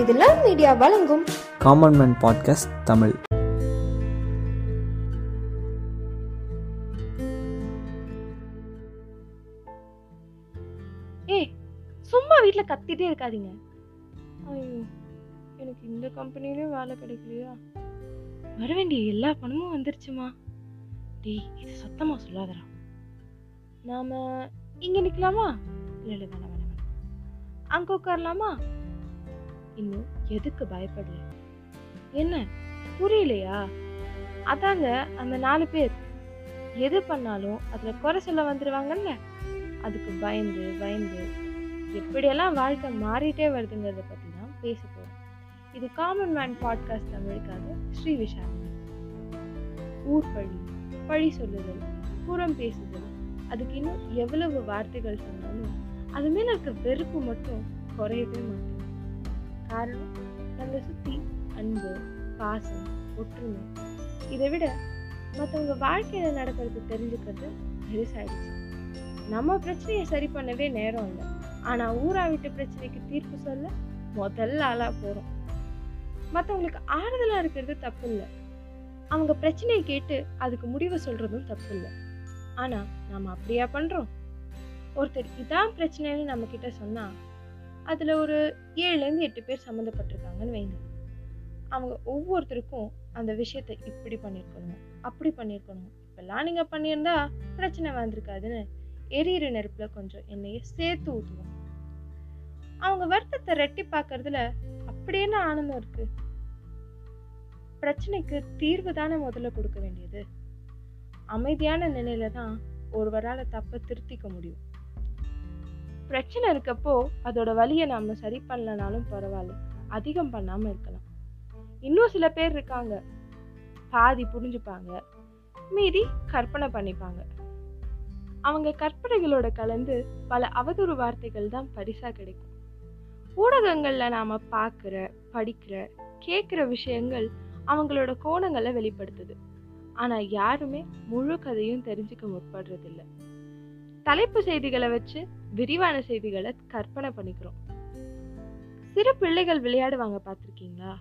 இது love media வழங்கும். Common man podcast Tamil. ஏய் சும்மா வீட்டில் கத்திட்டே இருக்காதீங்க. ஐயோ எனக்கு இந்த கம்பெனிலையும் வேலை கிடைக்கலையா? வர வேண்டிய எல்லா பணமும் வந்துருச்சுமா. டேய் இது சத்தமாக சொல்லாதடா. நாம இங்கே நிற்கலாமா இல்லை இல்லை வேணாம் வேணாம். அங்கே உட்காரலாமா? இன்னும் எதுக்கு பயப்படல? என்ன? புரியலையா? அதாங்க அந்த நாலு பேர். எது பண்ணாலும் அதில் குறை சொல்ல வந்துடுவாங்கல்ல அதுக்கு பயந்து பயந்து. எப்படியெல்லாம் வாழ்க்கை மாறிட்டே வருதுங்கிறத பற்றி தான் பேச போகிறோம் இது காமன் மேன் பாட்காஸ்ட் தமிழுக்காக ஸ்ரீ விஷால். ஊர் பழி பழி சொல்லுதல் புறம் பேசுதல். அதுக்கு இன்னும் எவ்வளவு வார்த்தைகள் சொன்னாலும் அது மேல இருக்க வெறுப்பு மட்டும் குறையவே மாட்டேன் காரணம் நம்மளை சுற்றி அன்பு பாசம் ஒற்றுமை. இதை விட மற்றவங்க வாழ்க்கையில் நடக்கிறது தெரிஞ்சுக்கிறது பெருசாயிடுச்சு. நம்ம பிரச்சனையை சரி பண்ணவே நேரம் இல்லை. ஆனால் ஊரா விட்டு பிரச்சனைக்கு தீர்ப்பு சொல்ல முதல்ல ஆளாக போகிறோம் மற்றவங்களுக்கு ஆறுதலாக இருக்கிறது தப்பு இல்லை. அவங்க பிரச்சனையை கேட்டு அதுக்கு முடிவு சொல்கிறதும் தப்பு இல்லை. ஆனால் நாம் அப்படியா பண்ணுறோம் ஒருத்தர் இதான் பிரச்சனைன்னு நம்மக்கிட்ட சொன்னால் அதில் ஒரு ஏழுலேருந்து எட்டு பேர் சம்மந்தப்பட்டிருக்காங்கன்னு வைங்க. அவங்க ஒவ்வொருத்தருக்கும் அந்த விஷயத்தை இப்படி பண்ணியிருக்கணும் அப்படி பண்ணியிருக்கணும் இப்பெல்லாம் நீங்கள் பண்ணியிருந்தா பிரச்சனை வந்திருக்காதுன்னு எரியிற நெருப்பில் கொஞ்சம் எண்ணெயை சேர்த்து ஊற்றுவோம் அவங்க வருத்தத்தை ரெட்டி பார்க்கறதுல அப்படி என்ன ஆனந்தம் இருக்கு? பிரச்சனைக்கு தீர்வு தானே முதல்ல கொடுக்க வேண்டியது? அமைதியான நிலையில தான் ஒருவரால் தப்பை திருத்திக்க முடியும். பிரச்சனை இருக்கப்போ அதோட வழியை நாம் சரி பண்ணலனாலும் பரவாயில்ல. அதிகம் பண்ணாமல் இருக்கலாம். இன்னும் சில பேர் இருக்காங்க. பாதி புரிஞ்சுப்பாங்க. மீதி கற்பனை பண்ணிப்பாங்க. அவங்க கற்பனைகளோட கலந்து பல அவதூறு வார்த்தைகள் தான் பரிசாக கிடைக்கும். ஊடகங்களில் நாம் பார்க்குற படிக்கிற கேட்குற விஷயங்கள் அவங்களோட கோணங்களை வெளிப்படுத்துது. ஆனால் யாருமே முழு கதையும் தெரிஞ்சுக்க முற்படுறதில்ல. தலைப்பு செய்திகளை வச்சு விரிவான செய்திகளை கற்பனை பண்ணிக்கிறோம். சிறு பிள்ளைகள் விளையாடுவாங்க பார்த்துருக்கீங்களா?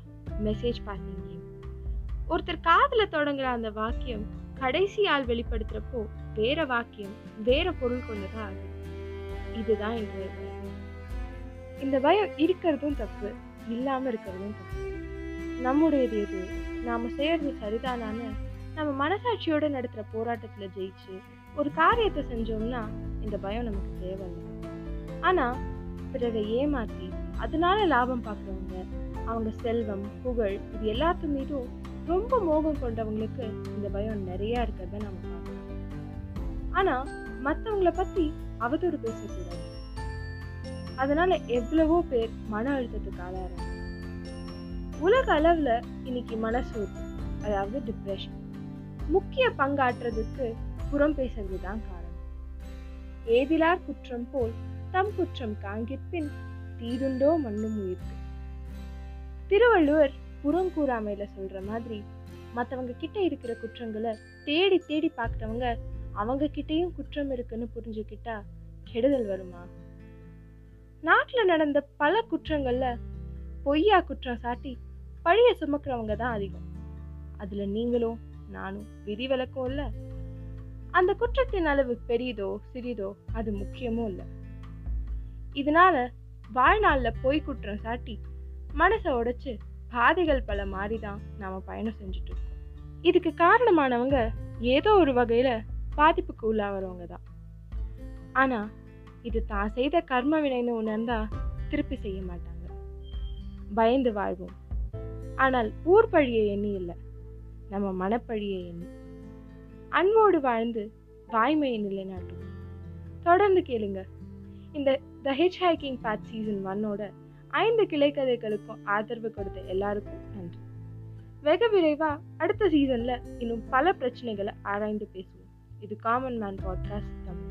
மெசேஜ் பாசிங் கேம் ஒருத்தர் காதல தொடங்குற அந்த வாக்கியம் கடைசி ஆள் வெளிப்படுத்துறப்போ வேற வாக்கியம் வேற பொருள் கொண்டதா ஆகுது இதுதான் இன்றைய பயம் இந்த பயம் இருக்கிறதும் தப்பு இல்லாம இருக்கிறதும் தப்பு. நம்முடையது எது? நாம செய்யறது சரிதானான்னு நம்ம மனசாட்சியோட நடத்துற போராட்டத்துல ஜெயிச்சு ஒரு காரியத்தை செஞ்சோம்னா இந்த பயம் நமக்கு தேவையில்லை. ஆனா பிறரை ஏமாத்தி அதனால லாபம் பார்க்குறவங்க அவங்க செல்வம் புகழ் இது எல்லாத்து மீதும் ரொம்ப மோகம் கொண்டவங்களுக்கு இந்த பயம் நிறைய இருக்கிறத நம்ம பார்க்கலாம். ஆனா மற்றவங்களை பத்தி அவதூறு பேசக்கூடாது. அதனால எவ்வளவோ பேர் மன அழுத்தத்துக்கு ஆளாறாங்க உலக அளவுல இன்னைக்கு மனசோர்வு அதாவது டிப்ரெஷன் முக்கிய பங்காற்றுறதுக்கு புறம் பேசுறதுதான் காரணம். ஏதிலார் குற்றம் போல் தம் குற்றம் காண்கிற்பின் தீதுண்டோ மண்ணும் உயிர்க்கு. திருவள்ளுவர் புறம் கூறாமையில சொல்ற மாதிரி மற்றவங்க கிட்ட இருக்கிற குற்றங்களை தேடி தேடி பார்க்குறவங்க அவங்க கிட்டேயும் குற்றம் இருக்குன்னு புரிஞ்சுக்கிட்டா கெடுதல் வருமா? நாட்டில் நடந்த பல குற்றங்கள்ல பொய்யா குற்றம் சாட்டி பழிய சுமக்கிறவங்க தான் அதிகம். அதுல நீங்களும் நானும் விதிவிலக்கும் இல்லை அந்த குற்றத்தின் அளவு பெரியதோ சிறிதோ அது முக்கியமும் இல்லை. இதனால வாழ்நாளில் பொய் குற்றம் சாட்டி மனசை உடைச்சு பாதைகள் பல மாறிதான் நாம் பயணம் செஞ்சுட்டு இருக்கோம் இதுக்கு காரணமானவங்க ஏதோ ஒரு வகையில் பாதிப்புக்கு உள்ளாகிறவங்க தான். ஆனால் இது தான் செய்த கர்ம வினைன்னு உணர்ந்தா திருப்பி செய்ய மாட்டாங்க. பயந்து வாழ்வோம். ஆனால் ஊர் பழியை எண்ணி இல்லை. நம்ம மனப்பழியை எண்ணி. அன்போடு வாழ்ந்து வாய்மையை நிலைநாட்டும் தொடர்ந்து கேளுங்க. இந்த the hitchhiking bad season ஒன்னோட ஐந்து கிளைக்கதைகளுக்கும் ஆதரவு கொடுத்த எல்லாருக்கும் நன்றி. வெகு விரைவாக அடுத்த சீசனில் இன்னும் பல பிரச்சனைகளை ஆராய்ந்து பேசுவோம். இது காமன் மேன் பாட்காஸ்ட் தமிழ்